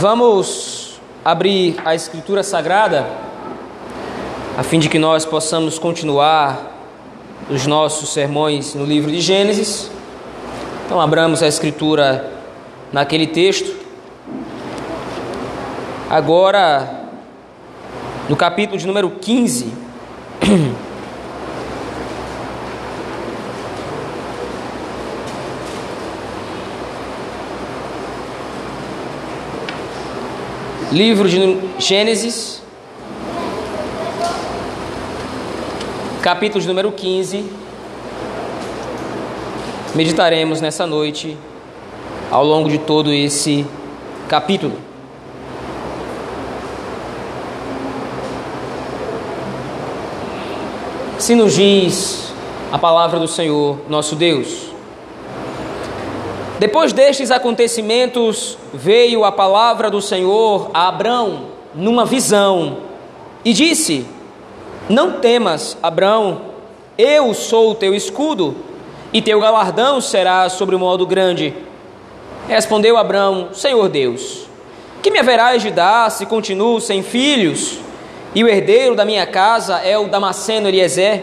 Vamos abrir a Escritura Sagrada a fim de que nós possamos continuar os nossos sermões no livro de Gênesis. Então, abramos a Escritura naquele texto. Agora, no capítulo de número 15. Livro de Gênesis, capítulo número 15. Meditaremos nessa noite ao longo de todo esse capítulo. Se nos diz a palavra do Senhor, nosso Deus. Depois destes acontecimentos, veio a palavra do Senhor a Abrão numa visão e disse: Não temas, Abrão, eu sou o teu escudo, e teu galardão será sobre o modo grande. Respondeu Abrão: Senhor Deus, que me haverás de dar se continuo sem filhos, e o herdeiro da minha casa é o Damasceno Eliezer?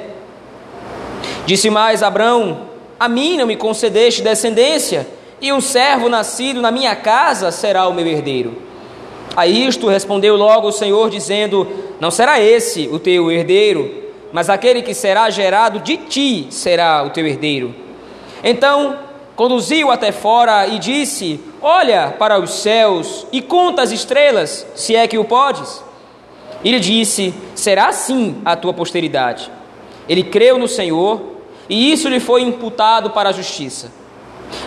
Disse mais Abrão: A mim não me concedeste descendência e um servo nascido na minha casa será o meu herdeiro. A isto respondeu logo o Senhor, dizendo: Não será esse o teu herdeiro, mas aquele que será gerado de ti será o teu herdeiro. Então conduziu até fora e disse: Olha para os céus e conta as estrelas, se é que o podes. E lhe disse: Será assim a tua posteridade. Ele creu no Senhor, e isso lhe foi imputado para a justiça.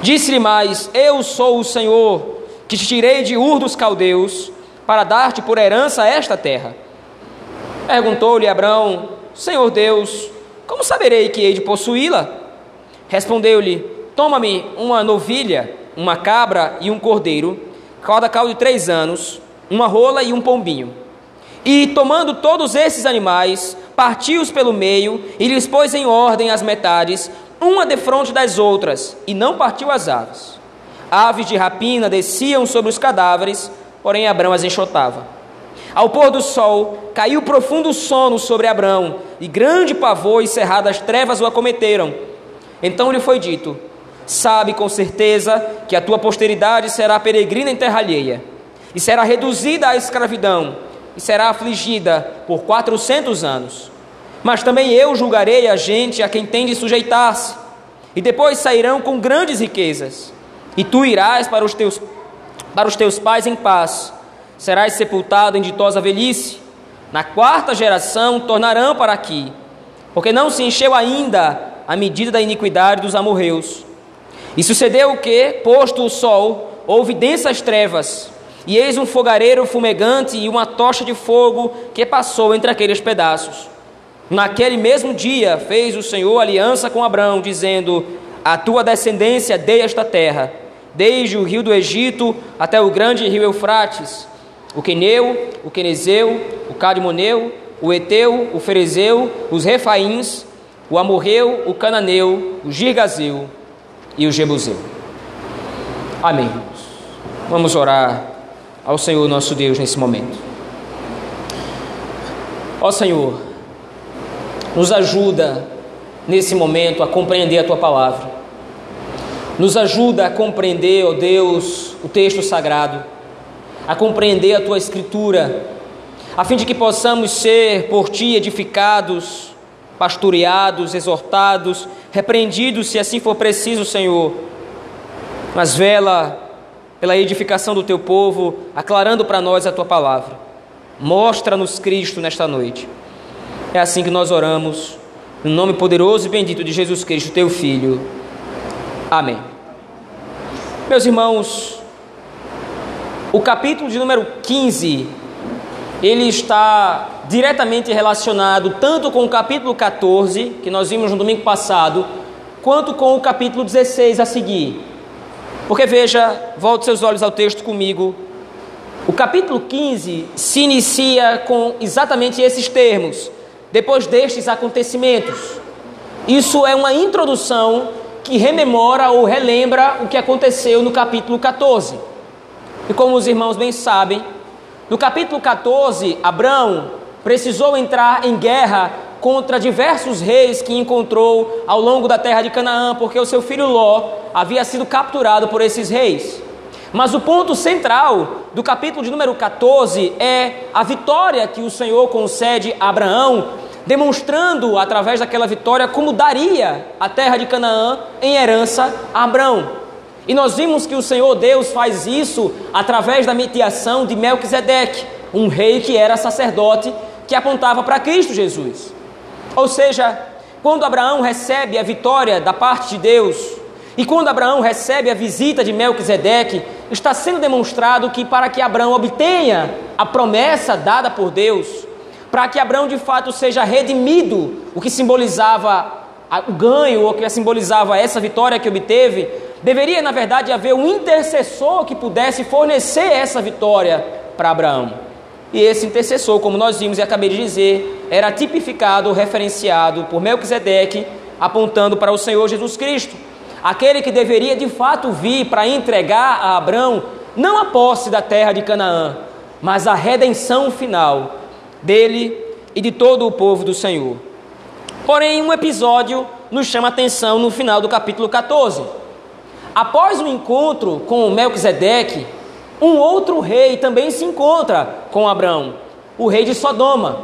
Disse-lhe mais: Eu sou o Senhor, que te tirei de Ur dos caldeus, para dar-te por herança esta terra. Perguntou-lhe Abraão: Senhor Deus, como saberei que hei de possuí-la? Respondeu-lhe: Toma-me uma novilha, uma cabra e um cordeiro, cada cal de três anos, uma rola e um pombinho. E tomando todos esses animais, partiu-os pelo meio e lhes pôs em ordem as metades, uma defronte das outras, e não partiu as aves. Aves de rapina desciam sobre os cadáveres, porém Abrão as enxotava. Ao pôr do sol, caiu profundo sono sobre Abrão, e grande pavor e cerradas trevas o acometeram. Então lhe foi dito: Sabe com certeza que a tua posteridade será peregrina em terra alheia, e será reduzida à escravidão, e será afligida por quatrocentos anos. Mas também eu julgarei a gente a quem tem de sujeitar-se, e depois sairão com grandes riquezas. E tu irás para os teus, para os teus pais em paz, serás sepultado em ditosa velhice. Na quarta geração tornarão para aqui, porque não se encheu ainda a medida da iniquidade dos amorreus. E sucedeu o que, posto o sol, houve densas trevas, e eis um fogareiro fumegante e uma tocha de fogo que passou entre aqueles pedaços. Naquele mesmo dia fez o Senhor aliança com Abraão, dizendo: A tua descendência dei esta terra, desde o rio do Egito até o grande rio Eufrates, o Queneu, o Quenezeu, o Cadmoneu, o Eteu, o Ferezeu, os Refaíns, o Amorreu, o Cananeu, o Girgazeu e o Jebuseu. Amém. Vamos orar ao Senhor nosso Deus nesse momento. Ó Senhor, nos ajuda nesse momento a compreender a tua palavra. Nos ajuda a compreender, ó Deus, o texto sagrado, a compreender a tua escritura, a fim de que possamos ser por ti edificados, pastoreados, exortados, repreendidos, se assim for preciso, Senhor. Mas vela pela edificação do teu povo, aclarando para nós a tua palavra. Mostra-nos Cristo nesta noite. É assim que nós oramos, no nome poderoso e bendito de Jesus Cristo, teu Filho. Amém. Meus irmãos, o capítulo de número 15, ele está diretamente relacionado tanto com o capítulo 14, que nós vimos no domingo passado, quanto com o capítulo 16 a seguir. Porque veja, volte seus olhos ao texto comigo. O capítulo 15 se inicia com exatamente esses termos depois destes acontecimentos. Isso é uma introdução que rememora ou relembra o que aconteceu no capítulo 14. E como os irmãos bem sabem, no capítulo 14, Abraão precisou entrar em guerra contra diversos reis que encontrou ao longo da terra de Canaã, porque o seu filho Ló havia sido capturado por esses reis. Mas o ponto central do capítulo de número 14 é a vitória que o Senhor concede a Abraão, demonstrando através daquela vitória como daria a terra de Canaã em herança a Abraão. E nós vimos que o Senhor Deus faz isso através da mediação de Melquisedeque, um rei que era sacerdote que apontava para Cristo Jesus. Ou seja, quando Abraão recebe a vitória da parte de Deus, e quando Abraão recebe a visita de Melquisedeque, está sendo demonstrado que para que Abraão obtenha a promessa dada por Deus, para que Abraão de fato seja redimido, o que simbolizava o ganho, ou que simbolizava essa vitória que obteve, deveria na verdade haver um intercessor que pudesse fornecer essa vitória para Abraão. E esse intercessor, como nós vimos e acabei de dizer, era tipificado, referenciado por Melquisedeque, apontando para o Senhor Jesus Cristo, aquele que deveria de fato vir para entregar a Abraão não a posse da terra de Canaã, mas a redenção final dele e de todo o povo do Senhor. Porém, um episódio nos chama atenção no final do capítulo 14. Após o encontro com Melquisedeque, um outro rei também se encontra com Abraão, o rei de Sodoma.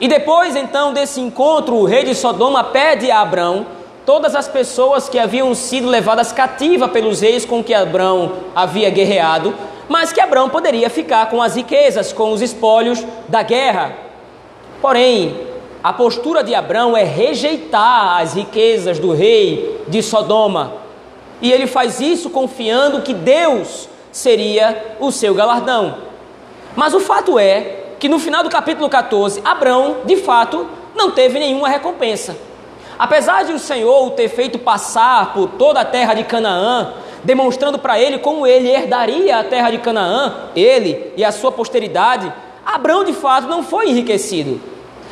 E depois então desse encontro, o rei de Sodoma pede a Abraão todas as pessoas que haviam sido levadas cativa pelos reis com que Abraão havia guerreado, mas que Abraão poderia ficar com as riquezas, com os espólios da guerra. Porém, a postura de Abraão é rejeitar as riquezas do rei de Sodoma e ele faz isso confiando que Deus seria o seu galardão. Mas o fato é que no final do capítulo 14, Abraão, de fato, não teve nenhuma recompensa. Apesar de o Senhor o ter feito passar por toda a terra de Canaã, demonstrando para ele como ele herdaria a terra de Canaã, ele e a sua posteridade, Abraão de fato não foi enriquecido.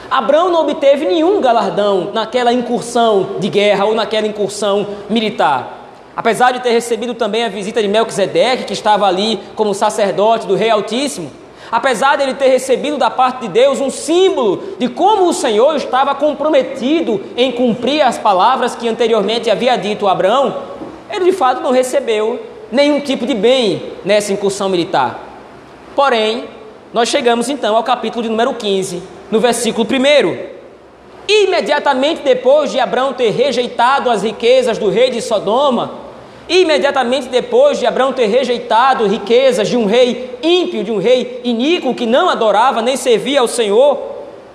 Abraão não obteve nenhum galardão naquela incursão de guerra ou naquela incursão militar. Apesar de ter recebido também a visita de Melquisedeque, que estava ali como sacerdote do Rei Altíssimo, apesar de ele ter recebido da parte de Deus um símbolo de como o Senhor estava comprometido em cumprir as palavras que anteriormente havia dito a Abraão, ele de fato não recebeu nenhum tipo de bem nessa incursão militar. Porém, nós chegamos então ao capítulo de número 15, no versículo 1. Imediatamente depois de Abraão ter rejeitado as riquezas do rei de Sodoma, Imediatamente depois de Abraão ter rejeitado riquezas de um rei ímpio, de um rei iníquo que não adorava nem servia ao Senhor,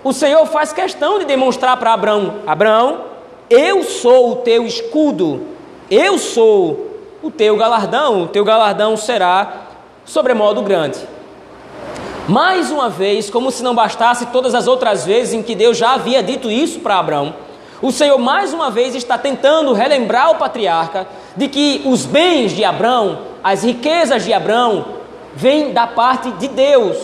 o Senhor faz questão de demonstrar para Abraão: Abraão, eu sou o teu escudo, eu sou o teu galardão, o teu galardão será sobremodo grande. Mais uma vez, como se não bastasse todas as outras vezes em que Deus já havia dito isso para Abraão, o Senhor mais uma vez está tentando relembrar o patriarca de que os bens de Abraão, as riquezas de Abraão, vêm da parte de Deus.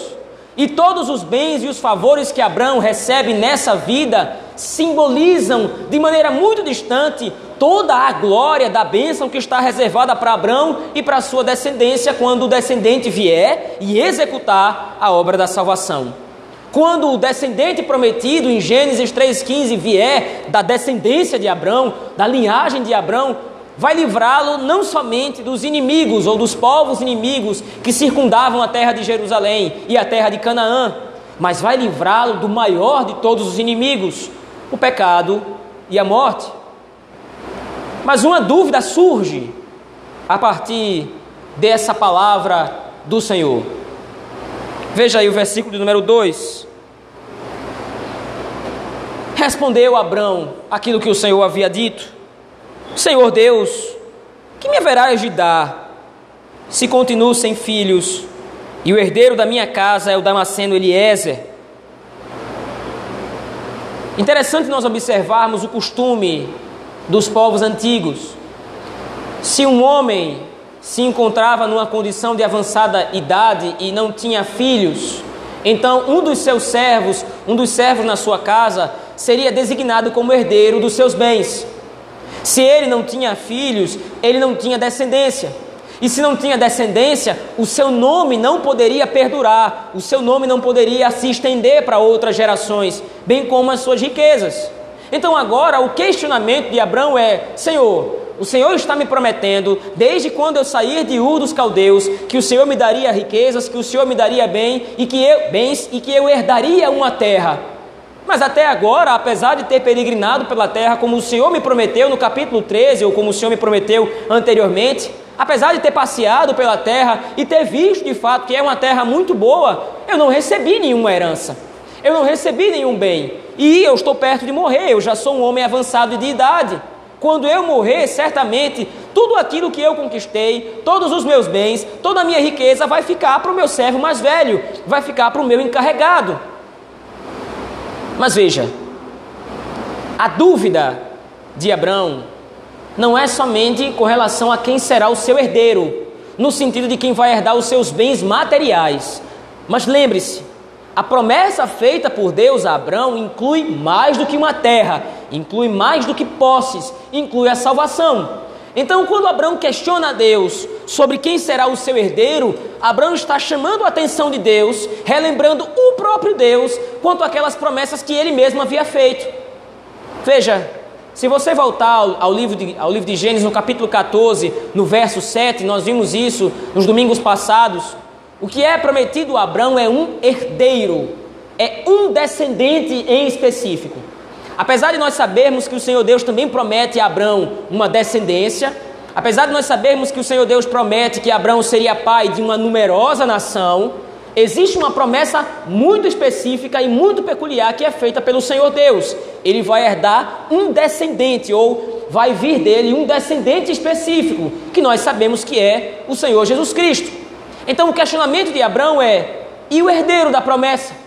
E todos os bens e os favores que Abraão recebe nessa vida simbolizam de maneira muito distante toda a glória da bênção que está reservada para Abraão e para sua descendência quando o descendente vier e executar a obra da salvação. Quando o descendente prometido em Gênesis 3,15 vier da descendência de Abraão, da linhagem de Abraão, vai livrá-lo não somente dos inimigos ou dos povos inimigos que circundavam a terra de Jerusalém e a terra de Canaã, mas vai livrá-lo do maior de todos os inimigos, o pecado e a morte. Mas uma dúvida surge a partir dessa palavra do Senhor. Veja aí o versículo de número 2. Respondeu Abrão aquilo que o Senhor havia dito: Senhor Deus, que me haverás de dar se continuo sem filhos e o herdeiro da minha casa é o Damasceno Eliezer? Interessante nós observarmos o costume dos povos antigos. Se um homem se encontrava numa condição de avançada idade e não tinha filhos, então um dos seus servos, um dos servos na sua casa, seria designado como herdeiro dos seus bens. Se ele não tinha filhos, ele não tinha descendência. E se não tinha descendência, o seu nome não poderia perdurar, o seu nome não poderia se estender para outras gerações, bem como as suas riquezas. Então agora o questionamento de Abraão é: Senhor, o Senhor está me prometendo, desde quando eu sair de Ur dos caldeus, que o Senhor me daria riquezas, que o Senhor me daria bem e que eu, bens e que eu herdaria uma terra. Mas até agora, apesar de ter peregrinado pela terra, como o Senhor me prometeu no capítulo 13, ou como o Senhor me prometeu anteriormente, apesar de ter passeado pela terra e ter visto de fato que é uma terra muito boa, eu não recebi nenhuma herança, eu não recebi nenhum bem, e eu estou perto de morrer, eu já sou um homem avançado de idade. Quando eu morrer, certamente tudo aquilo que eu conquistei, todos os meus bens, toda a minha riqueza vai ficar para o meu servo mais velho, vai ficar para o meu encarregado. Mas veja, a dúvida de Abraão não é somente com relação a quem será o seu herdeiro, no sentido de quem vai herdar os seus bens materiais. Mas lembre-se, a promessa feita por Deus a Abraão inclui mais do que uma terra, inclui mais do que posses, inclui a salvação. Então, quando Abraão questiona a Deus sobre quem será o seu herdeiro, Abraão está chamando a atenção de Deus, relembrando o próprio Deus quanto àquelas promessas que ele mesmo havia feito. Veja, se você voltar ao, livro de, ao livro de Gênesis, no capítulo 14, no verso 7, nós vimos isso nos domingos passados. O que é prometido a Abraão é um herdeiro, é um descendente em específico. Apesar de nós sabermos que o Senhor Deus também promete a Abraão uma descendência, apesar de nós sabermos que o Senhor Deus promete que Abraão seria pai de uma numerosa nação, existe uma promessa muito específica e muito peculiar que é feita pelo Senhor Deus. Ele vai herdar um descendente, ou vai vir dele um descendente específico, que nós sabemos que é o Senhor Jesus Cristo. Então o questionamento de Abraão é: e o herdeiro da promessa?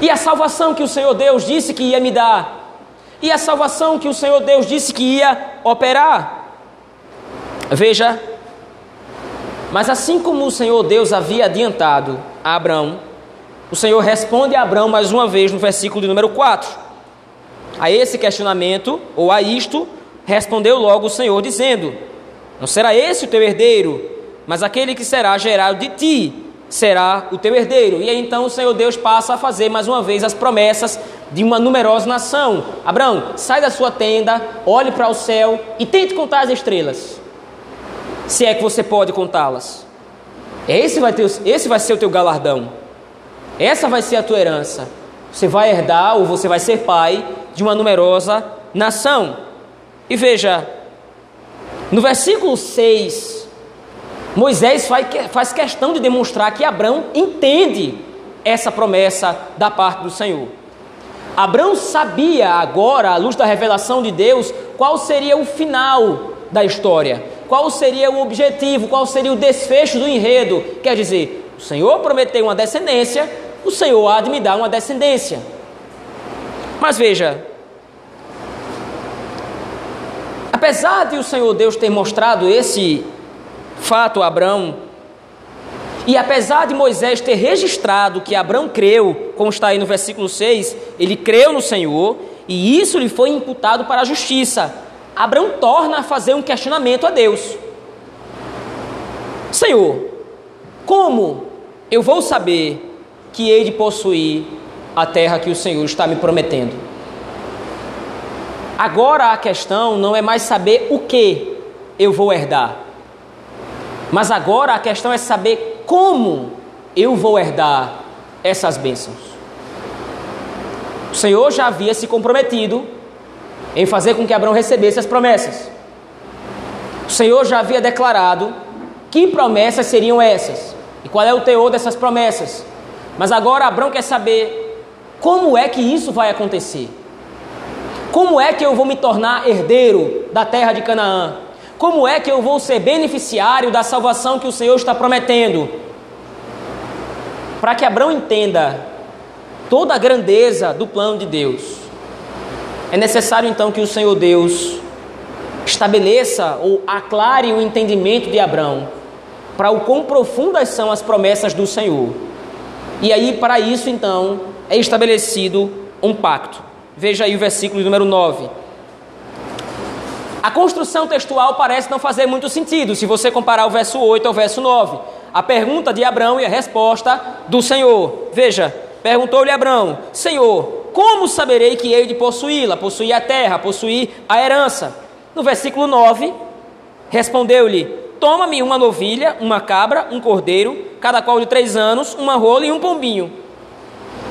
E a salvação que o Senhor Deus disse que ia me dar? E a salvação que o Senhor Deus disse que ia operar? Veja, mas assim como o Senhor Deus havia adiantado a Abraão, o Senhor responde a Abraão mais uma vez no versículo de número 4. A esse questionamento, ou a isto, respondeu logo o Senhor, dizendo: Não será esse o teu herdeiro, mas aquele que será gerado de ti será o teu herdeiro. E aí então o Senhor Deus passa a fazer mais uma vez as promessas de uma numerosa nação. Abraão, sai da sua tenda, olhe para o céu e tente contar as estrelas. Se é que você pode contá-las. Esse vai, ter, esse vai ser o teu galardão. Essa vai ser a tua herança. Você vai herdar ou você vai ser pai de uma numerosa nação. E veja, no versículo 6 Moisés faz questão de demonstrar que Abraão entende essa promessa da parte do Senhor. Abraão sabia agora, à luz da revelação de Deus, qual seria o final da história, qual seria o objetivo, qual seria o desfecho do enredo. Quer dizer, o Senhor prometeu uma descendência, o Senhor há de me dar uma descendência. Mas veja, apesar de o Senhor Deus ter mostrado esse fato Abraão. E apesar de Moisés ter registrado que Abraão creu, como está aí no versículo 6, ele creu no Senhor e isso lhe foi imputado para a justiça. Abraão torna a fazer um questionamento a Deus: Senhor, como eu vou saber que hei de possuir a terra que o Senhor está me prometendo? Agora a questão não é mais saber o que eu vou herdar, mas agora a questão é saber como eu vou herdar essas bênçãos. O Senhor já havia se comprometido em fazer com que Abraão recebesse as promessas. O Senhor já havia declarado que promessas seriam essas e qual é o teor dessas promessas. Mas agora Abraão quer saber como é que isso vai acontecer. Como é que eu vou me tornar herdeiro da terra de Canaã? Como é que eu vou ser beneficiário da salvação que o Senhor está prometendo? Para que Abraão entenda toda a grandeza do plano de Deus, é necessário então que o Senhor Deus estabeleça ou aclare o entendimento de Abraão para o quão profundas são as promessas do Senhor. E aí, para isso, então, é estabelecido um pacto. Veja aí o versículo número 9. A construção textual parece não fazer muito sentido se você comparar o verso 8 ao verso 9. A pergunta de Abraão e a resposta do Senhor. Veja, perguntou-lhe Abraão: Senhor, como saberei que hei de possuí-la, possuir a terra, possuir a herança? No versículo 9, respondeu-lhe: Toma-me uma novilha, uma cabra, um cordeiro, cada qual de três anos, uma rola e um pombinho.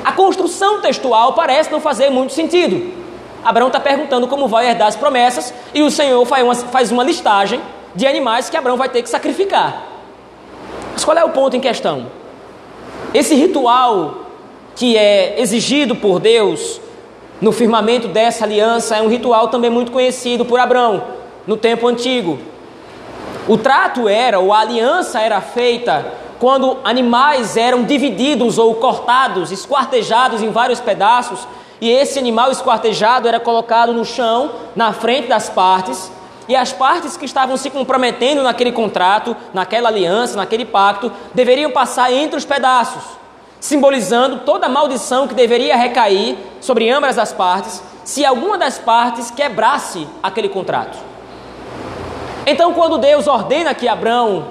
A construção textual parece não fazer muito sentido. Abraão está perguntando como vai herdar as promessas e o Senhor faz uma, faz uma listagem de animais que Abraão vai ter que sacrificar. Mas qual é o ponto em questão? Esse ritual que é exigido por Deus no firmamento dessa aliança é um ritual também muito conhecido por Abraão no tempo antigo. O trato era, ou a aliança era feita quando animais eram divididos ou cortados, esquartejados em vários pedaços, e esse animal esquartejado era colocado no chão, na frente das partes, e as partes que estavam se comprometendo naquele contrato, naquela aliança, naquele pacto, deveriam passar entre os pedaços simbolizando toda a maldição que deveria recair sobre ambas as partes se alguma das partes quebrasse aquele contrato. Então, quando Deus ordena que Abraão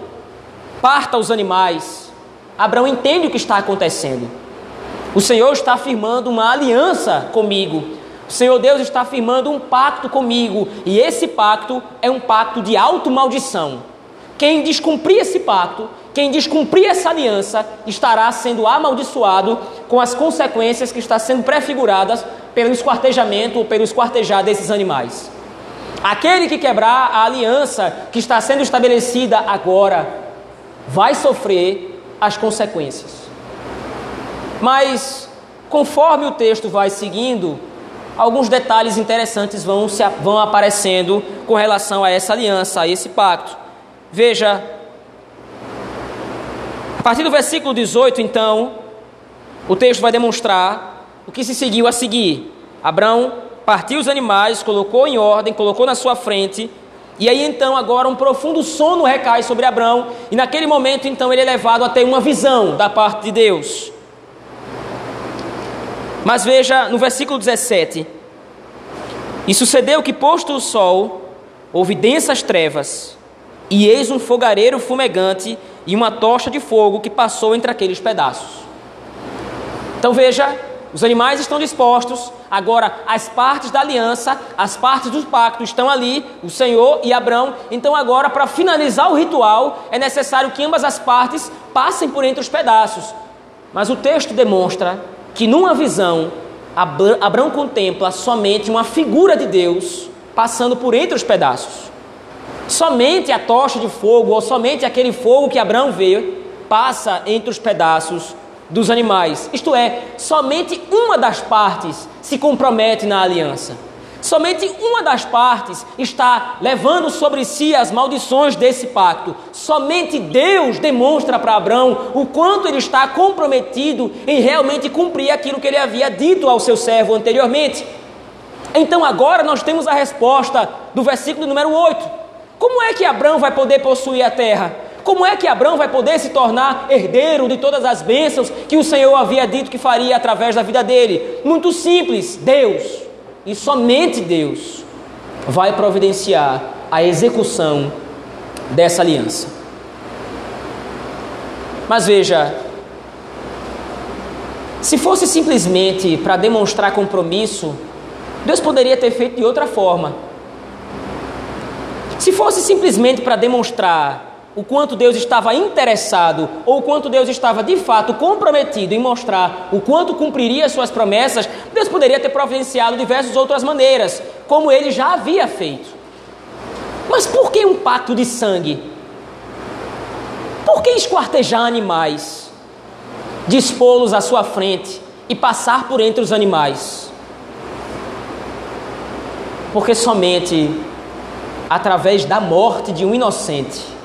parta os animais, Abraão entende o que está acontecendo. O Senhor está afirmando uma aliança comigo. O Senhor Deus está afirmando um pacto comigo. E esse pacto é um pacto de automaldição. Quem descumprir esse pacto quem descumprir essa aliança estará sendo amaldiçoado com as consequências que estão sendo prefiguradas pelo esquartejamento ou pelo esquartejar desses animais. Aquele que quebrar a aliança que está sendo estabelecida agora vai sofrer as consequências. Mas, conforme o texto vai seguindo, alguns detalhes interessantes vão, se, vão aparecendo com relação a essa aliança, a esse pacto. Veja partir do versículo 18, então, o texto vai demonstrar o que se seguiu a seguir. Abraão partiu os animais, colocou em ordem, colocou na sua frente, e aí então agora um profundo sono recai sobre Abraão, e naquele momento então ele é levado a ter uma visão da parte de Deus. Mas veja no versículo 17: E sucedeu que, posto o sol, houve densas trevas, e eis um fogareiro fumegante e uma tocha de fogo que passou entre aqueles pedaços. Então veja, os animais estão dispostos, agora as partes da aliança, as partes do pacto estão ali, o Senhor e Abraão. Então agora para finalizar o ritual é necessário que ambas as partes passem por entre os pedaços. Mas o texto demonstra que numa visão Abraão contempla somente uma figura de Deus passando por entre os pedaços. Somente a tocha de fogo, ou somente aquele fogo que Abraão vê, passa entre os pedaços dos animais. Isto é, somente uma das partes se compromete na aliança. Somente uma das partes está levando sobre si as maldições desse pacto. Somente Deus demonstra para Abraão o quanto ele está comprometido em realmente cumprir aquilo que ele havia dito ao seu servo anteriormente. Então agora nós temos a resposta do versículo número 8. Como é que Abraão vai poder possuir a terra? Como é que Abraão vai poder se tornar herdeiro de todas as bênçãos que o Senhor havia dito que faria através da vida dele? Muito simples: Deus, e somente Deus, vai providenciar a execução dessa aliança. Mas veja, se fosse simplesmente para demonstrar compromisso, Deus poderia ter feito de outra forma. Se fosse simplesmente para demonstrar o quanto Deus estava interessado ou o quanto Deus estava de fato comprometido em mostrar o quanto cumpriria suas promessas, Deus poderia ter providenciado diversas outras maneiras, como ele já havia feito. Mas por que um pacto de sangue? Por que esquartejar animais, dispô-los à sua frente e passar por entre os animais? Porque somente através da morte de um inocente,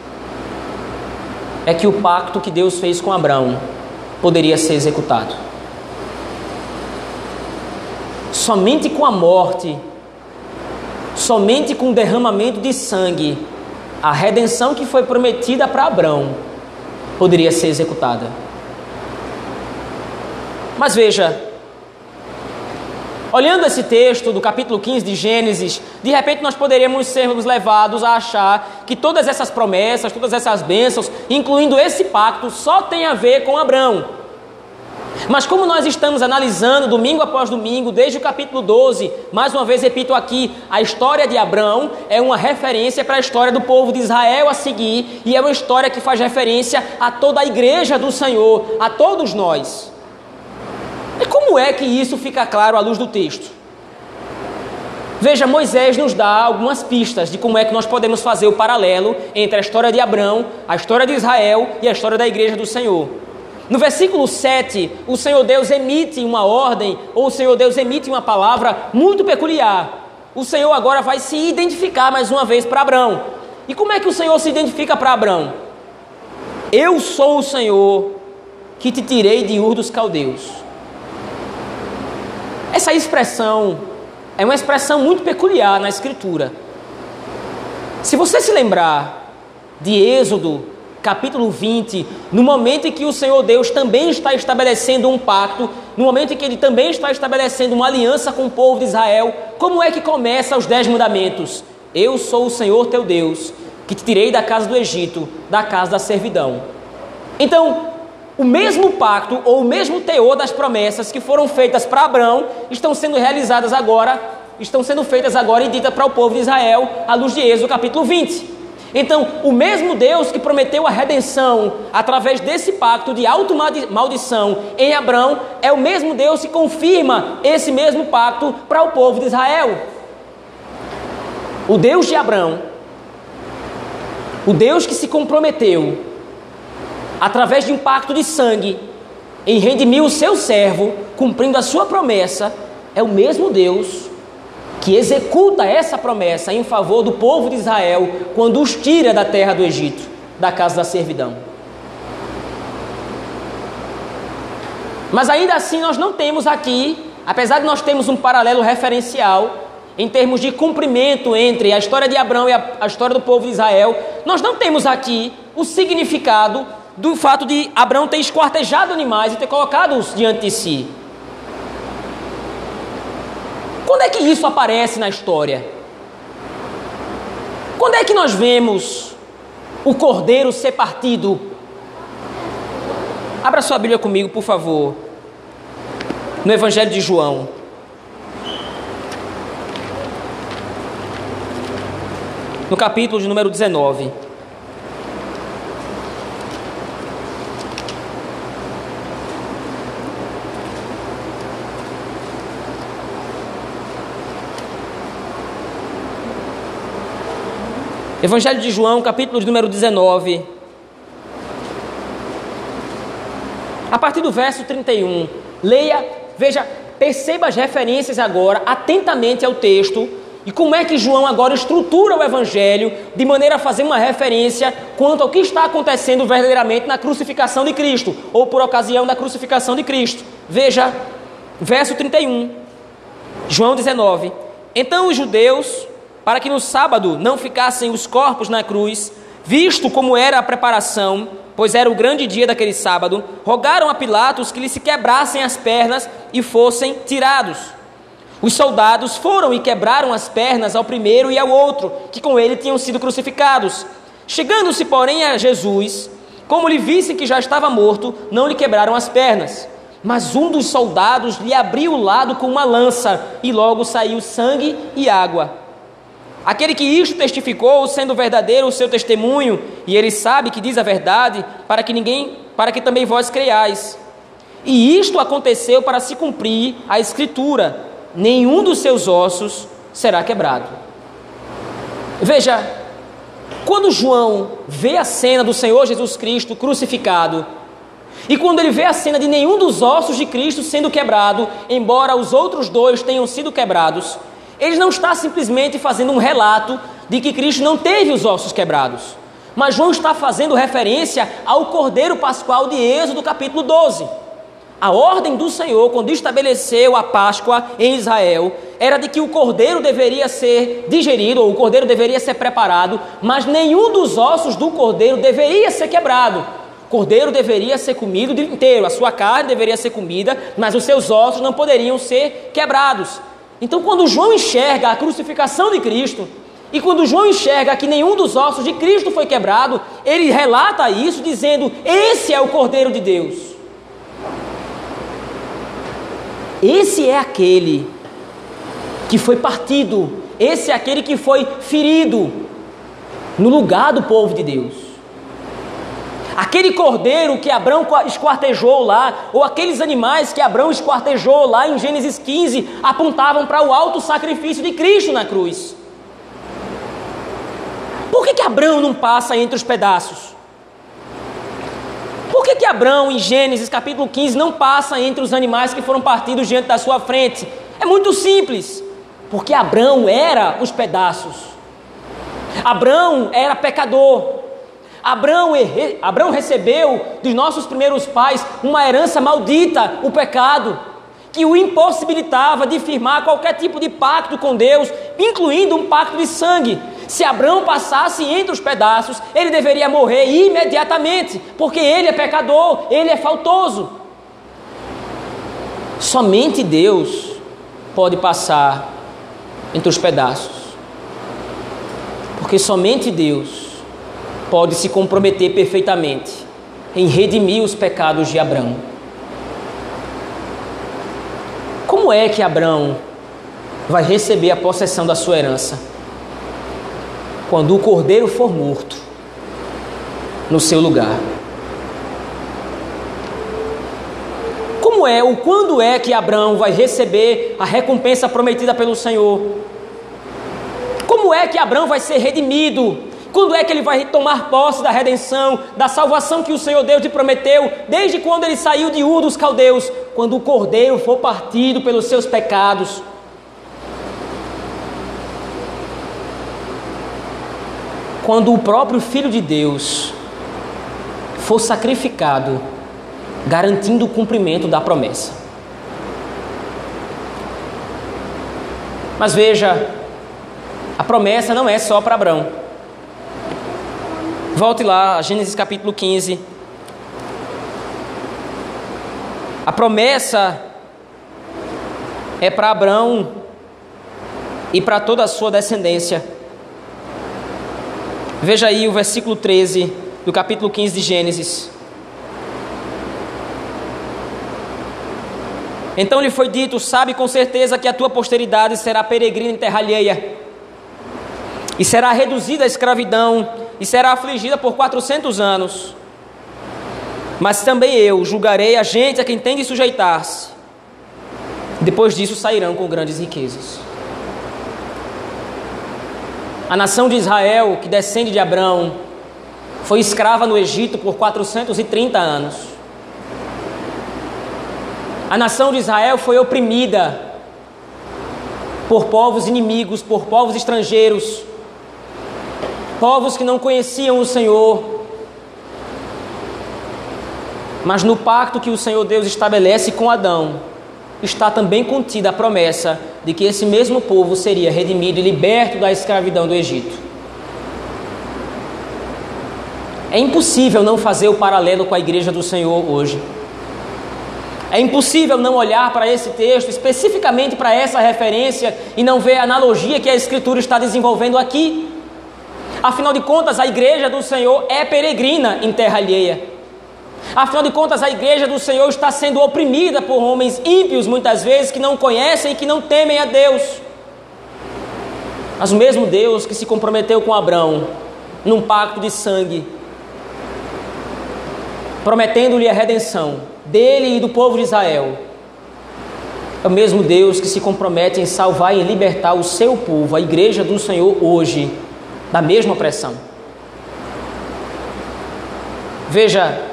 é que o pacto que Deus fez com Abraão poderia ser executado. Somente com a morte, somente com o derramamento de sangue, a redenção que foi prometida para Abraão poderia ser executada. Mas veja, Olhando esse texto do capítulo 15 de Gênesis, de repente nós poderíamos sermos levados a achar que todas essas promessas, todas essas bênçãos, incluindo esse pacto, só tem a ver com Abraão. Mas como nós estamos analisando domingo após domingo, desde o capítulo 12, mais uma vez repito aqui, a história de Abraão é uma referência para a história do povo de Israel a seguir, e é uma história que faz referência a toda a igreja do Senhor, a todos nós. E como é que isso fica claro à luz do texto? Veja, Moisés nos dá algumas pistas de como é que nós podemos fazer o paralelo entre a história de Abraão, a história de Israel e a história da igreja do Senhor. No versículo 7, o Senhor Deus emite uma ordem, ou o Senhor Deus emite uma palavra muito peculiar. O Senhor agora vai se identificar mais uma vez para Abraão. E como é que o Senhor se identifica para Abraão? Eu sou o Senhor que te tirei de Ur dos Caldeus. Essa expressão é uma expressão muito peculiar na Escritura. Se você se lembrar de Êxodo capítulo 20, no momento em que o Senhor Deus também está estabelecendo um pacto, no momento em que ele também está estabelecendo uma aliança com o povo de Israel, como é que começa os dez mandamentos? Eu sou o Senhor teu Deus, que te tirei da casa do Egito, da casa da servidão. Então, o mesmo pacto ou o mesmo teor das promessas que foram feitas para Abraão estão sendo realizadas agora, estão sendo feitas agora e ditas para o povo de Israel, à luz de Êxodo capítulo 20. Então, o mesmo Deus que prometeu a redenção através desse pacto de auto-maldição em Abraão, é o mesmo Deus que confirma esse mesmo pacto para o povo de Israel. O Deus de Abraão, o Deus que se comprometeu, através de um pacto de sangue, em redimir o seu servo, cumprindo a sua promessa, é o mesmo Deus que executa essa promessa em favor do povo de Israel quando os tira da terra do Egito, da casa da servidão. Mas ainda assim nós não temos aqui, apesar de nós termos um paralelo referencial em termos de cumprimento entre a história de Abraão e a, a história do povo de Israel, nós não temos aqui o significado do fato de Abraão ter esquartejado animais e ter colocado-os diante de si. Quando é que isso aparece na história? Quando é que nós vemos o cordeiro ser partido? Abra sua Bíblia comigo, por favor. No Evangelho de João. No capítulo de número 19. Evangelho de João, capítulo de número 19. A partir do verso 31. Leia, veja, perceba as referências agora atentamente ao texto e como é que João agora estrutura o evangelho de maneira a fazer uma referência quanto ao que está acontecendo verdadeiramente na crucificação de Cristo, ou por ocasião da crucificação de Cristo. Veja, verso 31. João 19. Então os judeus para que no sábado não ficassem os corpos na cruz, visto como era a preparação, pois era o grande dia daquele sábado, rogaram a Pilatos que lhe se quebrassem as pernas e fossem tirados. Os soldados foram e quebraram as pernas ao primeiro e ao outro, que com ele tinham sido crucificados. Chegando-se, porém, a Jesus, como lhe vissem que já estava morto, não lhe quebraram as pernas. Mas um dos soldados lhe abriu o lado com uma lança, e logo saiu sangue e água. Aquele que isto testificou, sendo verdadeiro o seu testemunho, e ele sabe que diz a verdade, para que ninguém, para que também vós creiais. E isto aconteceu para se cumprir a escritura: nenhum dos seus ossos será quebrado. Veja, quando João vê a cena do Senhor Jesus Cristo crucificado, e quando ele vê a cena de nenhum dos ossos de Cristo sendo quebrado, embora os outros dois tenham sido quebrados, ele não está simplesmente fazendo um relato de que Cristo não teve os ossos quebrados. Mas João está fazendo referência ao Cordeiro Pascual de Êxodo, capítulo 12. A ordem do Senhor, quando estabeleceu a Páscoa em Israel, era de que o cordeiro deveria ser digerido, ou o cordeiro deveria ser preparado, mas nenhum dos ossos do cordeiro deveria ser quebrado. cordeiro deveria ser comido inteiro, a sua carne deveria ser comida, mas os seus ossos não poderiam ser quebrados. Então, quando João enxerga a crucificação de Cristo, e quando João enxerga que nenhum dos ossos de Cristo foi quebrado, ele relata isso dizendo: Esse é o Cordeiro de Deus. Esse é aquele que foi partido, esse é aquele que foi ferido no lugar do povo de Deus. Aquele cordeiro que Abraão esquartejou lá, ou aqueles animais que Abraão esquartejou lá em Gênesis 15, apontavam para o alto sacrifício de Cristo na cruz. Por que, que Abraão não passa entre os pedaços? Por que, que Abraão, em Gênesis capítulo 15, não passa entre os animais que foram partidos diante da sua frente? É muito simples. Porque Abraão era os pedaços. Abraão era pecador. Abraão, Abraão recebeu dos nossos primeiros pais uma herança maldita, o pecado, que o impossibilitava de firmar qualquer tipo de pacto com Deus, incluindo um pacto de sangue. Se Abraão passasse entre os pedaços, ele deveria morrer imediatamente, porque ele é pecador, ele é faltoso. Somente Deus pode passar entre os pedaços, porque somente Deus pode se comprometer perfeitamente em redimir os pecados de Abraão. Como é que Abraão vai receber a possessão da sua herança? quando o cordeiro for morto no seu lugar. Como é ou quando é que Abraão vai receber a recompensa prometida pelo Senhor? Como é que Abraão vai ser redimido? Quando é que ele vai tomar posse da redenção, da salvação que o Senhor Deus lhe prometeu, desde quando ele saiu de Ur dos caldeus? Quando o cordeiro for partido pelos seus pecados. quando o próprio Filho de Deus for sacrificado, garantindo o cumprimento da promessa. Mas veja, a promessa não é só para Abraão. Volte lá, Gênesis capítulo 15. A promessa é para Abraão e para toda a sua descendência. Veja aí o versículo 13 do capítulo 15 de Gênesis. Então lhe foi dito: Sabe com certeza que a tua posteridade será peregrina em terra alheia, e será reduzida à escravidão, e será afligida por quatrocentos anos. Mas também eu julgarei a gente a quem tem de sujeitar-se. Depois disso sairão com grandes riquezas. A nação de Israel, que descende de Abraão, foi escrava no Egito por 430 anos. A nação de Israel foi oprimida por povos inimigos, por povos estrangeiros, povos que não conheciam o Senhor. Mas no pacto que o Senhor Deus estabelece com Adão, está também contida a promessa de que esse mesmo povo seria redimido e liberto da escravidão do Egito. É impossível não fazer o paralelo com a igreja do Senhor hoje. É impossível não olhar para esse texto, especificamente para essa referência, e não ver a analogia que a Escritura está desenvolvendo aqui. Afinal de contas, a igreja do Senhor é peregrina em terra alheia. Afinal de contas, a igreja do Senhor está sendo oprimida por homens ímpios, muitas vezes, que não conhecem e que não temem a Deus. Mas o mesmo Deus que se comprometeu com Abraão num pacto de sangue, prometendo-lhe a redenção dele e do povo de Israel, é o mesmo Deus que se compromete em salvar e libertar o seu povo, a igreja do Senhor, hoje, da mesma opressão. Veja,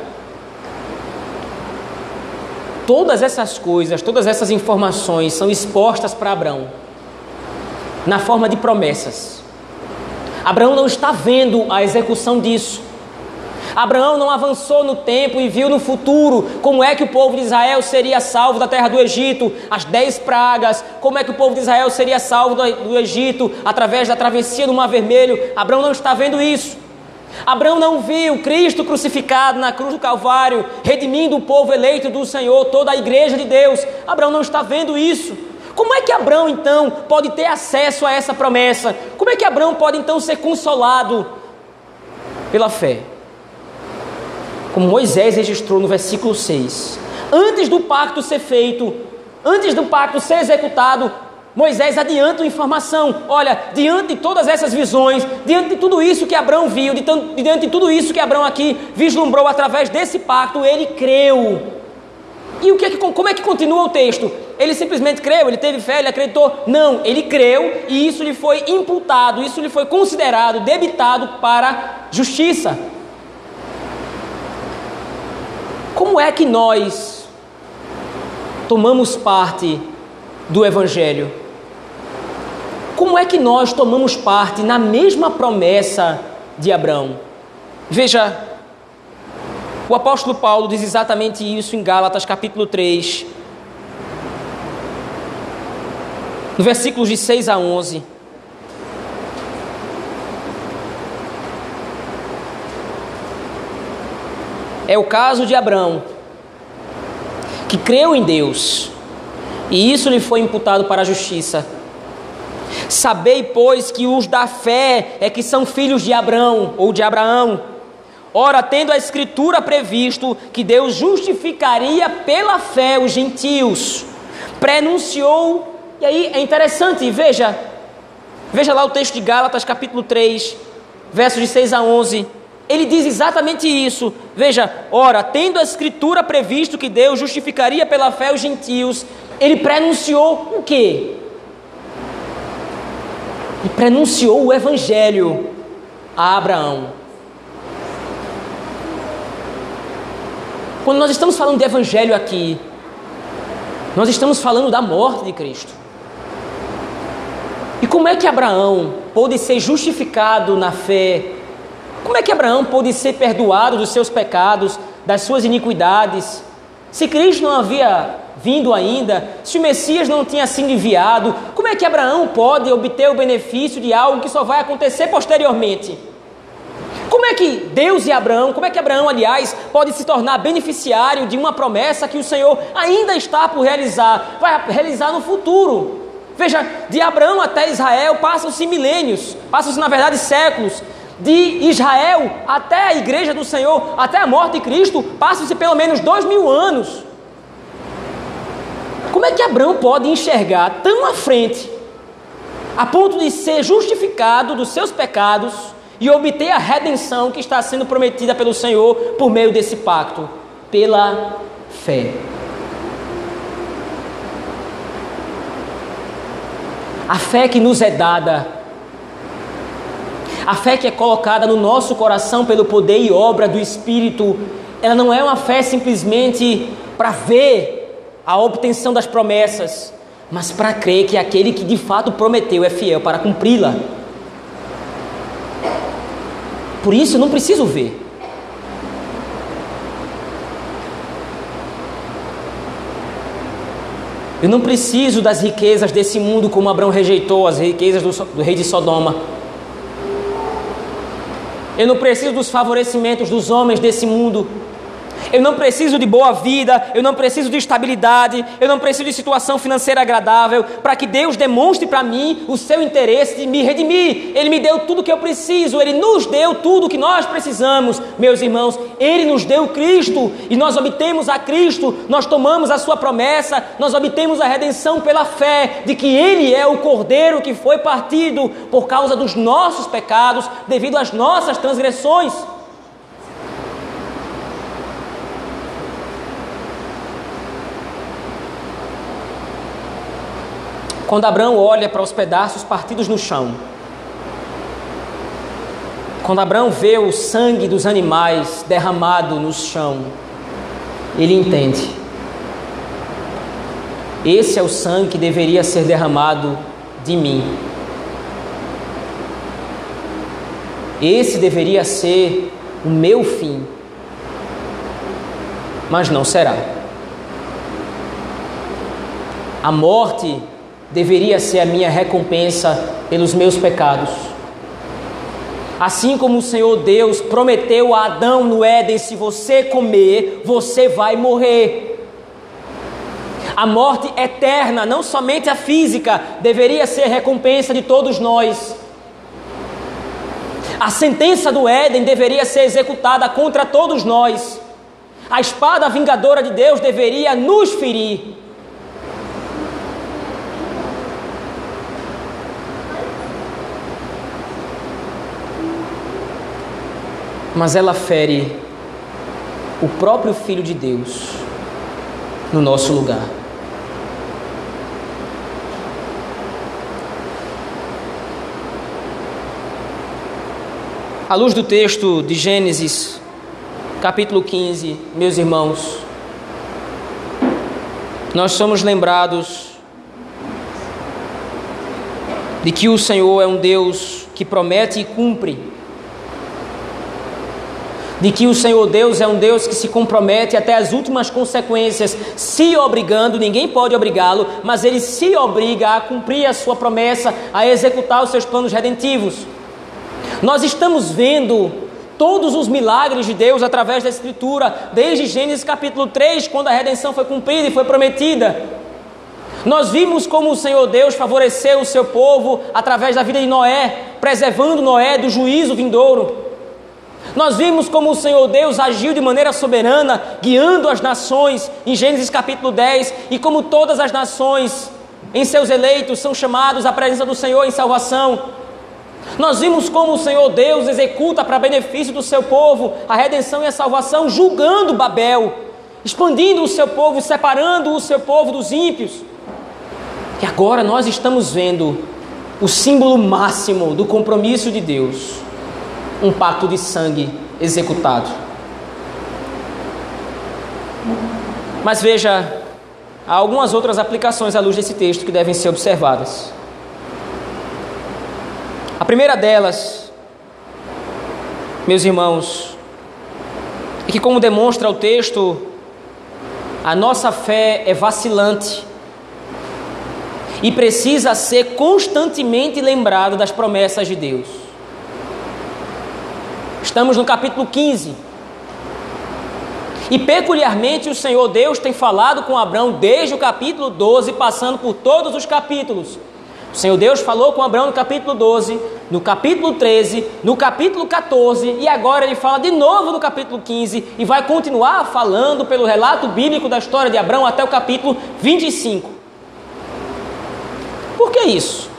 Todas essas coisas, todas essas informações são expostas para Abraão na forma de promessas. Abraão não está vendo a execução disso. Abraão não avançou no tempo e viu no futuro como é que o povo de Israel seria salvo da terra do Egito, as dez pragas, como é que o povo de Israel seria salvo do Egito através da travessia do Mar Vermelho. Abraão não está vendo isso. Abraão não viu Cristo crucificado na cruz do Calvário, redimindo o povo eleito do Senhor, toda a igreja de Deus. Abraão não está vendo isso. Como é que Abraão então pode ter acesso a essa promessa? Como é que Abraão pode então ser consolado pela fé? Como Moisés registrou no versículo 6. Antes do pacto ser feito, antes do pacto ser executado, Moisés adianta informação. Olha, diante de todas essas visões, diante de tudo isso que Abraão viu, diante de tudo isso que Abraão aqui vislumbrou através desse pacto, ele creu. E o que é que, como é que continua o texto? Ele simplesmente creu, ele teve fé, ele acreditou? Não, ele creu e isso lhe foi imputado, isso lhe foi considerado, debitado para justiça. Como é que nós tomamos parte do Evangelho? como é que nós tomamos parte na mesma promessa de Abraão? Veja, o apóstolo Paulo diz exatamente isso em Gálatas capítulo 3, no versículos de 6 a 11. É o caso de Abraão, que creu em Deus, e isso lhe foi imputado para a justiça. Sabei, pois, que os da fé é que são filhos de Abraão ou de Abraão. Ora, tendo a Escritura previsto que Deus justificaria pela fé os gentios, prenunciou, e aí é interessante, veja, veja lá o texto de Gálatas, capítulo 3, versos de 6 a 11. Ele diz exatamente isso. Veja, ora, tendo a Escritura previsto que Deus justificaria pela fé os gentios, ele prenunciou o quê? e prenunciou o evangelho a Abraão. Quando nós estamos falando de evangelho aqui, nós estamos falando da morte de Cristo. E como é que Abraão pôde ser justificado na fé? Como é que Abraão pôde ser perdoado dos seus pecados, das suas iniquidades? Se Cristo não havia vindo ainda, se o Messias não tinha sido enviado, como é que Abraão pode obter o benefício de algo que só vai acontecer posteriormente? Como é que Deus e Abraão, como é que Abraão, aliás, pode se tornar beneficiário de uma promessa que o Senhor ainda está por realizar, vai realizar no futuro? Veja, de Abraão até Israel passam-se milênios, passam-se na verdade séculos. De Israel até a igreja do Senhor, até a morte de Cristo, passam-se pelo menos dois mil anos. Como é que Abraão pode enxergar tão à frente, a ponto de ser justificado dos seus pecados e obter a redenção que está sendo prometida pelo Senhor por meio desse pacto? Pela fé. A fé que nos é dada, a fé que é colocada no nosso coração pelo poder e obra do Espírito, ela não é uma fé simplesmente para ver a obtenção das promessas, mas para crer que aquele que de fato prometeu é fiel para cumpri-la. Por isso eu não preciso ver. Eu não preciso das riquezas desse mundo como Abraão rejeitou as riquezas do, do rei de Sodoma. Eu não preciso dos favorecimentos dos homens desse mundo eu não preciso de boa vida, eu não preciso de estabilidade, eu não preciso de situação financeira agradável para que Deus demonstre para mim o seu interesse de me redimir. Ele me deu tudo o que eu preciso, ele nos deu tudo o que nós precisamos, meus irmãos. Ele nos deu Cristo e nós obtemos a Cristo, nós tomamos a sua promessa, nós obtemos a redenção pela fé de que ele é o cordeiro que foi partido por causa dos nossos pecados, devido às nossas transgressões. Quando Abraão olha para os pedaços partidos no chão, quando Abraão vê o sangue dos animais derramado no chão, ele entende. Esse é o sangue que deveria ser derramado de mim. Esse deveria ser o meu fim. Mas não será. A morte deveria ser a minha recompensa pelos meus pecados. Assim como o Senhor Deus prometeu a Adão no Éden: se você comer, você vai morrer. A morte eterna, não somente a física, deveria ser recompensa de todos nós. A sentença do Éden deveria ser executada contra todos nós. A espada vingadora de Deus deveria nos ferir. Mas ela fere o próprio Filho de Deus no nosso lugar. À luz do texto de Gênesis, capítulo 15, meus irmãos, nós somos lembrados de que o Senhor é um Deus que promete e cumpre, de que o Senhor Deus é um Deus que se compromete até as últimas consequências, se obrigando, ninguém pode obrigá-lo, mas ele se obriga a cumprir a sua promessa, a executar os seus planos redentivos. Nós estamos vendo todos os milagres de Deus através da Escritura, desde Gênesis capítulo 3, quando a redenção foi cumprida e foi prometida. Nós vimos como o Senhor Deus favoreceu o seu povo através da vida de Noé, preservando Noé do juízo vindouro. Nós vimos como o Senhor Deus agiu de maneira soberana, guiando as nações, em Gênesis capítulo 10, e como todas as nações em seus eleitos são chamados à presença do Senhor em salvação. Nós vimos como o Senhor Deus executa para benefício do seu povo a redenção e a salvação, julgando Babel, expandindo o seu povo, separando o seu povo dos ímpios. E agora nós estamos vendo o símbolo máximo do compromisso de Deus um pacto de sangue executado. Mas veja, há algumas outras aplicações à luz desse texto que devem ser observadas. A primeira delas, meus irmãos, é que, como demonstra o texto, a nossa fé é vacilante e precisa ser constantemente lembrada das promessas de Deus. Estamos no capítulo 15. E peculiarmente o Senhor Deus tem falado com Abraão desde o capítulo 12, passando por todos os capítulos. O Senhor Deus falou com Abraão no capítulo 12, no capítulo 13, no capítulo 14 e agora ele fala de novo no capítulo 15 e vai continuar falando pelo relato bíblico da história de Abraão até o capítulo 25. Por que isso?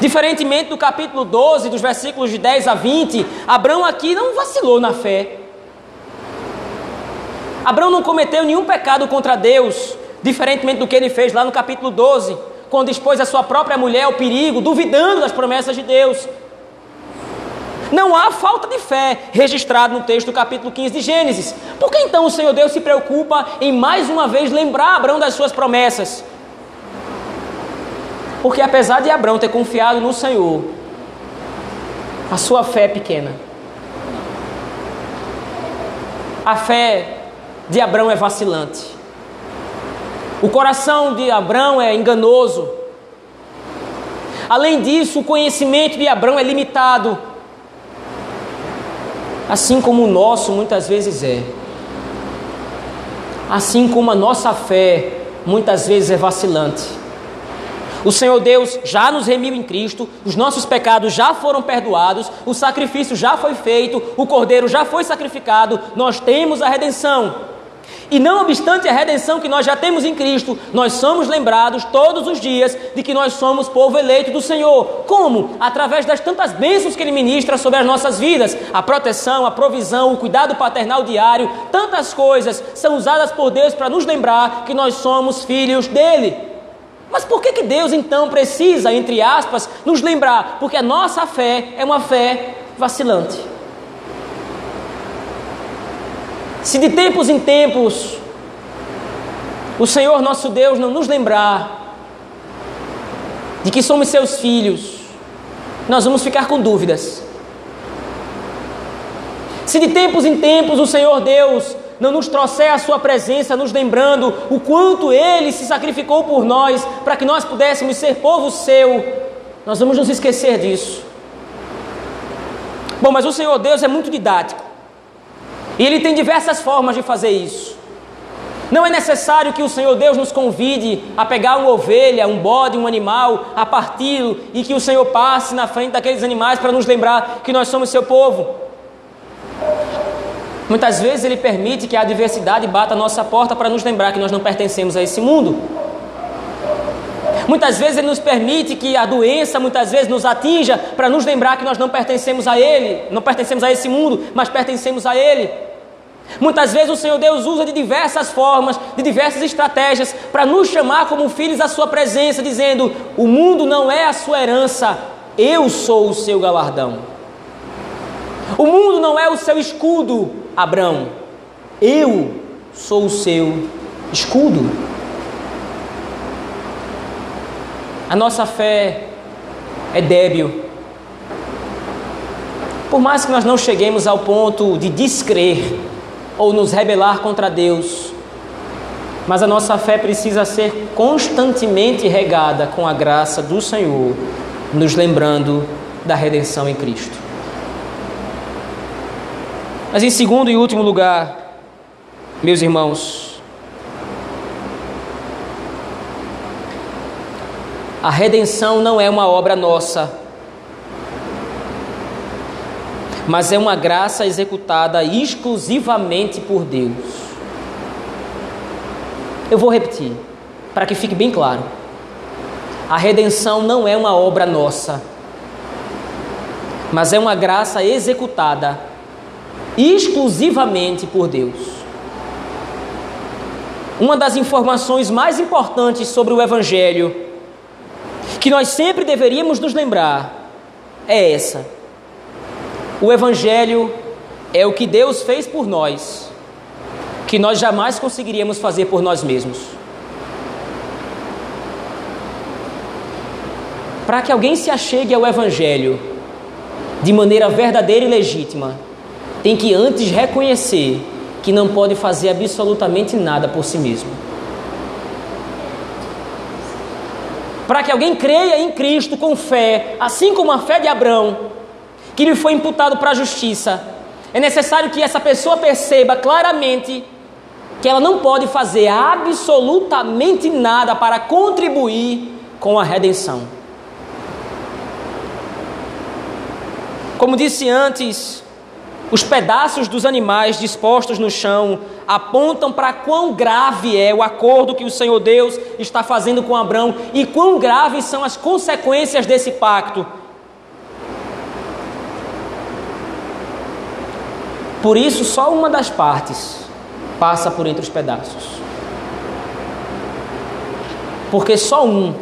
Diferentemente do capítulo 12, dos versículos de 10 a 20, Abraão aqui não vacilou na fé. Abraão não cometeu nenhum pecado contra Deus, diferentemente do que ele fez lá no capítulo 12 quando expôs a sua própria mulher ao perigo, duvidando das promessas de Deus. Não há falta de fé registrado no texto do capítulo 15 de Gênesis. Por que então o Senhor Deus se preocupa em mais uma vez lembrar Abraão das suas promessas? Porque apesar de Abraão ter confiado no Senhor, a sua fé é pequena. A fé de Abraão é vacilante. O coração de Abraão é enganoso. Além disso, o conhecimento de Abraão é limitado, assim como o nosso muitas vezes é. Assim como a nossa fé muitas vezes é vacilante. O Senhor Deus já nos remiu em Cristo, os nossos pecados já foram perdoados, o sacrifício já foi feito, o cordeiro já foi sacrificado, nós temos a redenção. E não obstante a redenção que nós já temos em Cristo, nós somos lembrados todos os dias de que nós somos povo eleito do Senhor. Como? Através das tantas bênçãos que Ele ministra sobre as nossas vidas. A proteção, a provisão, o cuidado paternal diário, tantas coisas são usadas por Deus para nos lembrar que nós somos filhos dEle. Mas por que, que Deus então precisa, entre aspas, nos lembrar? Porque a nossa fé é uma fé vacilante. Se de tempos em tempos o Senhor nosso Deus não nos lembrar de que somos seus filhos, nós vamos ficar com dúvidas. Se de tempos em tempos o Senhor Deus não nos trouxer a Sua presença, nos lembrando o quanto Ele se sacrificou por nós, para que nós pudéssemos ser povo seu, nós vamos nos esquecer disso. Bom, mas o Senhor Deus é muito didático. E Ele tem diversas formas de fazer isso. Não é necessário que o Senhor Deus nos convide a pegar uma ovelha, um bode, um animal, a parti-lo e que o Senhor passe na frente daqueles animais para nos lembrar que nós somos seu povo. Muitas vezes Ele permite que a adversidade bata a nossa porta para nos lembrar que nós não pertencemos a esse mundo. Muitas vezes Ele nos permite que a doença, muitas vezes, nos atinja para nos lembrar que nós não pertencemos a Ele, não pertencemos a esse mundo, mas pertencemos a Ele. Muitas vezes o Senhor Deus usa de diversas formas, de diversas estratégias, para nos chamar como filhos à Sua presença, dizendo: o mundo não é a sua herança, eu sou o seu galardão. O mundo não é o seu escudo, Abraão, eu sou o seu escudo. A nossa fé é débil. Por mais que nós não cheguemos ao ponto de descrer ou nos rebelar contra Deus, mas a nossa fé precisa ser constantemente regada com a graça do Senhor, nos lembrando da redenção em Cristo. Mas em segundo e último lugar, meus irmãos, a redenção não é uma obra nossa, mas é uma graça executada exclusivamente por Deus. Eu vou repetir, para que fique bem claro. A redenção não é uma obra nossa, mas é uma graça executada exclusivamente por Deus. Uma das informações mais importantes sobre o Evangelho, que nós sempre deveríamos nos lembrar, é essa o Evangelho é o que Deus fez por nós, que nós jamais conseguiríamos fazer por nós mesmos. Para que alguém se achegue ao Evangelho de maneira verdadeira e legítima, tem que antes reconhecer que não pode fazer absolutamente nada por si mesmo. Para que alguém creia em Cristo com fé, assim como a fé de Abraão, que lhe foi imputado para a justiça, é necessário que essa pessoa perceba claramente que ela não pode fazer absolutamente nada para contribuir com a redenção. Como disse antes, os pedaços dos animais dispostos no chão apontam para quão grave é o acordo que o Senhor Deus está fazendo com Abraão e quão graves são as consequências desse pacto Por isso, só uma das partes passa por entre os pedaços. Porque só um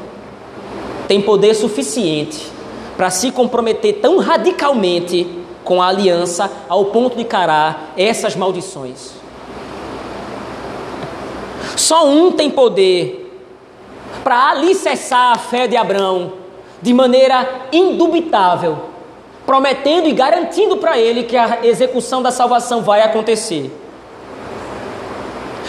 tem poder suficiente para se comprometer tão radicalmente com a aliança ao ponto de carar essas maldições. Só um tem poder para alicerçar a fé de Abraão de maneira indubitável prometendo e garantindo para ele que a execução da salvação vai acontecer.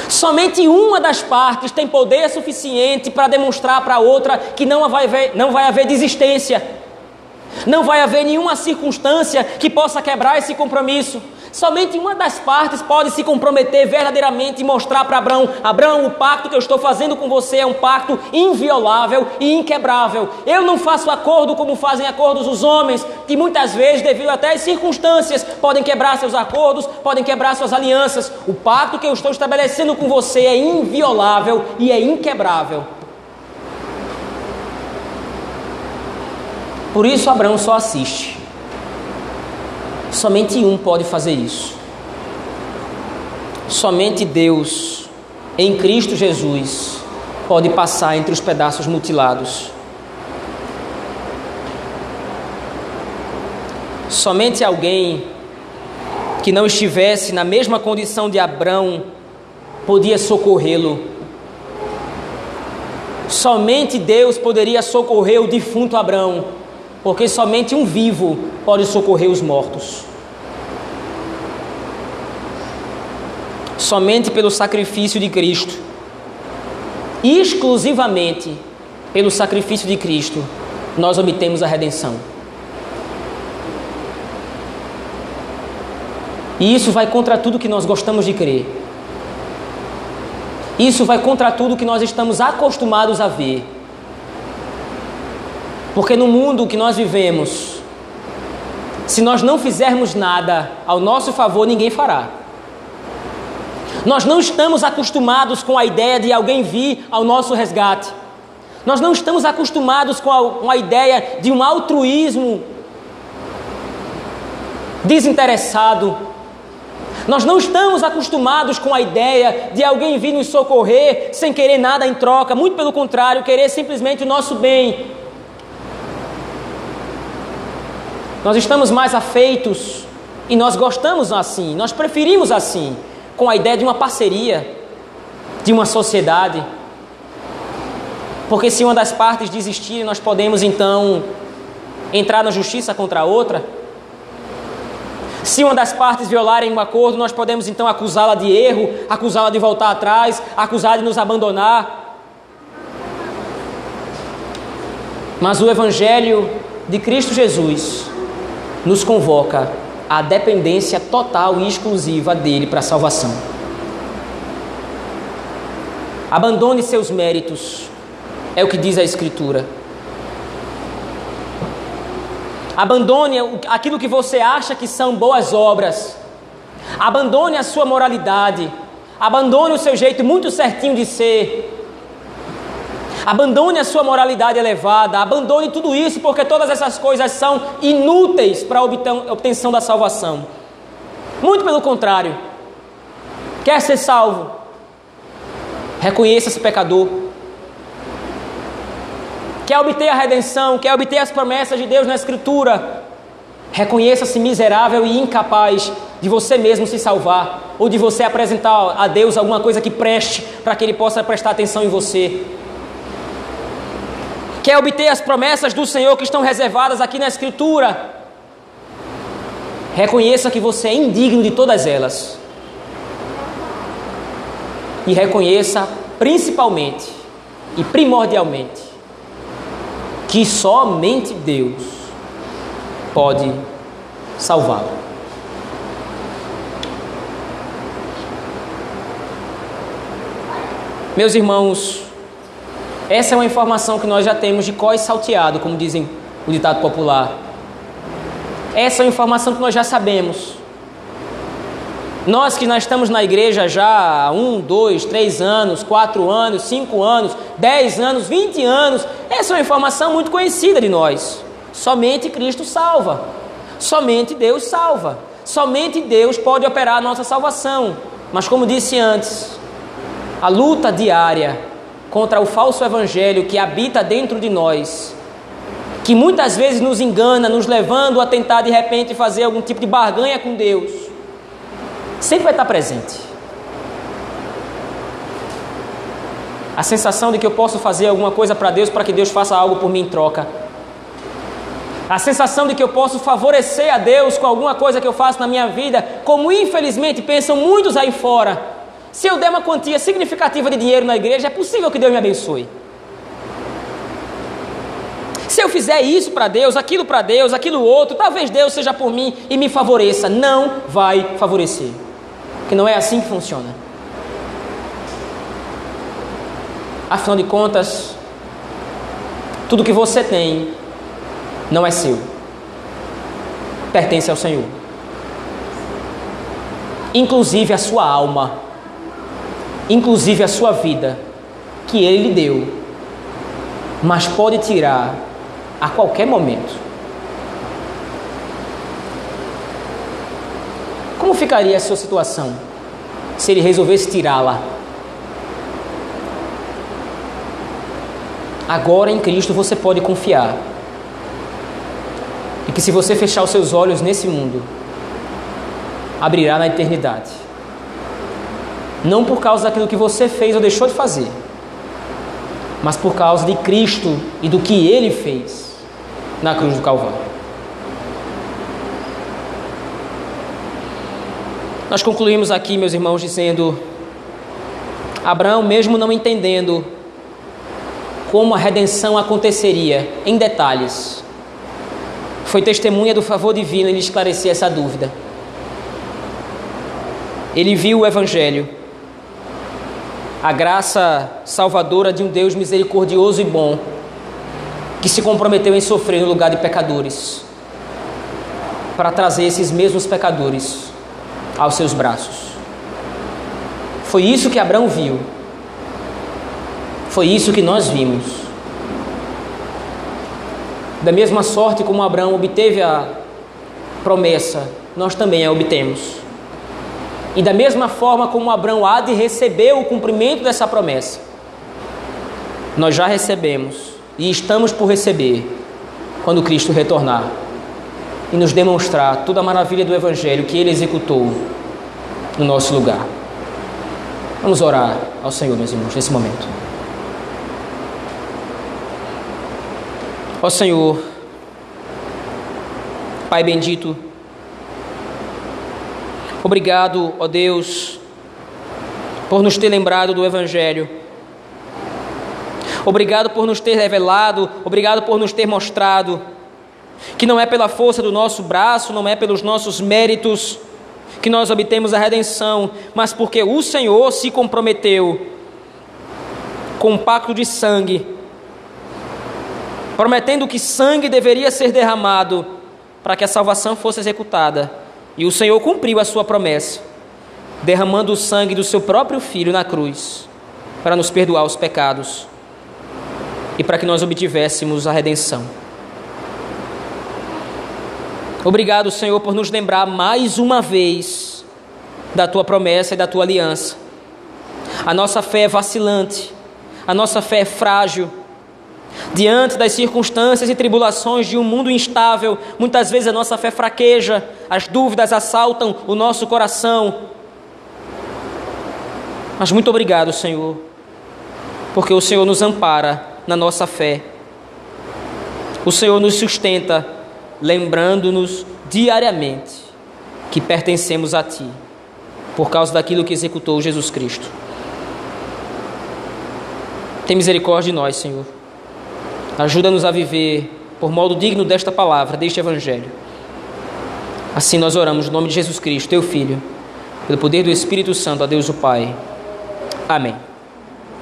Somente uma das partes tem poder suficiente para demonstrar para a outra que não vai, haver, não vai haver desistência, não vai haver nenhuma circunstância que possa quebrar esse compromisso. Somente uma das partes pode se comprometer verdadeiramente e mostrar para Abraão: Abraão, o pacto que eu estou fazendo com você é um pacto inviolável e inquebrável. Eu não faço acordo como fazem acordos os homens, que muitas vezes, devido até às circunstâncias, podem quebrar seus acordos, podem quebrar suas alianças. O pacto que eu estou estabelecendo com você é inviolável e é inquebrável. Por isso, Abraão só assiste. Somente um pode fazer isso. Somente Deus, em Cristo Jesus, pode passar entre os pedaços mutilados. Somente alguém que não estivesse na mesma condição de Abraão podia socorrê-lo. Somente Deus poderia socorrer o defunto Abraão porque somente um vivo pode socorrer os mortos. Somente pelo sacrifício de Cristo, exclusivamente pelo sacrifício de Cristo, nós obtemos a redenção. E isso vai contra tudo que nós gostamos de crer. Isso vai contra tudo que nós estamos acostumados a ver. Porque no mundo que nós vivemos, se nós não fizermos nada ao nosso favor, ninguém fará. Nós não estamos acostumados com a ideia de alguém vir ao nosso resgate. Nós não estamos acostumados com a, com a ideia de um altruísmo desinteressado. Nós não estamos acostumados com a ideia de alguém vir nos socorrer sem querer nada em troca, muito pelo contrário, querer simplesmente o nosso bem. Nós estamos mais afeitos e nós gostamos assim, nós preferimos assim, com a ideia de uma parceria, de uma sociedade. Porque se uma das partes desistir, nós podemos então entrar na justiça contra a outra. Se uma das partes violarem um acordo, nós podemos então acusá-la de erro, acusá-la de voltar atrás, acusá-la de nos abandonar. Mas o Evangelho de Cristo Jesus nos convoca à dependência total e exclusiva dele para a salvação. Abandone seus méritos, é o que diz a Escritura. Abandone aquilo que você acha que são boas obras. Abandone a sua moralidade. Abandone o seu jeito muito certinho de ser. Abandone a sua moralidade elevada. Abandone tudo isso, porque todas essas coisas são inúteis para a obtenção da salvação. Muito pelo contrário. Quer ser salvo? Reconheça-se pecador quer obter a redenção, quer obter as promessas de Deus na Escritura, reconheça-se miserável e incapaz de você mesmo se salvar, ou de você apresentar a Deus alguma coisa que preste para que Ele possa prestar atenção em você. Quer obter as promessas do Senhor que estão reservadas aqui na Escritura? Reconheça que você é indigno de todas elas. E reconheça principalmente e primordialmente que somente Deus pode salvá-lo. Meus irmãos, essa é uma informação que nós já temos de cós salteado, como dizem o ditado popular. Essa é uma informação que nós já sabemos. Nós que nós estamos na igreja já há um, dois, três anos, quatro anos, cinco anos, dez anos, vinte anos, essa é uma informação muito conhecida de nós. Somente Cristo salva. Somente Deus salva. Somente Deus pode operar a nossa salvação. Mas como disse antes, a luta diária contra o falso evangelho que habita dentro de nós, que muitas vezes nos engana, nos levando a tentar de repente fazer algum tipo de barganha com Deus sempre vai estar presente. A sensação de que eu posso fazer alguma coisa para Deus para que Deus faça algo por mim em troca. A sensação de que eu posso favorecer a Deus com alguma coisa que eu faço na minha vida, como infelizmente pensam muitos aí fora. Se eu der uma quantia significativa de dinheiro na igreja, é possível que Deus me abençoe. Se eu fizer isso para Deus, aquilo para Deus, aquilo outro, talvez Deus seja por mim e me favoreça. Não vai favorecer que não é assim que funciona. Afinal de contas, tudo que você tem não é seu, pertence ao Senhor, inclusive a sua alma, inclusive a sua vida, que Ele lhe deu, mas pode tirar a qualquer momento. Como ficaria a sua situação se ele resolvesse tirá-la? Agora em Cristo você pode confiar. E que se você fechar os seus olhos nesse mundo, abrirá na eternidade. Não por causa daquilo que você fez ou deixou de fazer, mas por causa de Cristo e do que ele fez na cruz do Calvário. Nós concluímos aqui, meus irmãos, dizendo: Abraão, mesmo não entendendo como a redenção aconteceria em detalhes, foi testemunha do favor divino em esclarecer essa dúvida. Ele viu o Evangelho, a graça salvadora de um Deus misericordioso e bom, que se comprometeu em sofrer no lugar de pecadores, para trazer esses mesmos pecadores aos seus braços. Foi isso que Abraão viu. Foi isso que nós vimos. Da mesma sorte como Abraão obteve a promessa, nós também a obtemos. E da mesma forma como Abraão há de receber o cumprimento dessa promessa, nós já recebemos e estamos por receber quando Cristo retornar e nos demonstrar toda a maravilha do Evangelho que Ele executou no nosso lugar. Vamos orar ao Senhor, meus irmãos, nesse momento. Ó Senhor, Pai bendito, obrigado, ó Deus, por nos ter lembrado do Evangelho. Obrigado por nos ter revelado, obrigado por nos ter mostrado que não é pela força do nosso braço, não é pelos nossos méritos, que nós obtemos a redenção, mas porque o Senhor se comprometeu com um pacto de sangue, prometendo que sangue deveria ser derramado para que a salvação fosse executada. E o Senhor cumpriu a sua promessa, derramando o sangue do seu próprio filho na cruz, para nos perdoar os pecados e para que nós obtivéssemos a redenção. Obrigado, Senhor, por nos lembrar mais uma vez da tua promessa e da tua aliança. A nossa fé é vacilante, a nossa fé é frágil. Diante das circunstâncias e tribulações de um mundo instável, muitas vezes a nossa fé fraqueja, as dúvidas assaltam o nosso coração. Mas muito obrigado, Senhor, porque o Senhor nos ampara na nossa fé. O Senhor nos sustenta lembrando-nos diariamente que pertencemos a Ti, por causa daquilo que executou Jesus Cristo. Tem misericórdia de nós, Senhor. Ajuda-nos a viver por modo digno desta palavra, deste Evangelho. Assim nós oramos no nome de Jesus Cristo, Teu Filho, pelo poder do Espírito Santo, a Deus o Pai. Amém.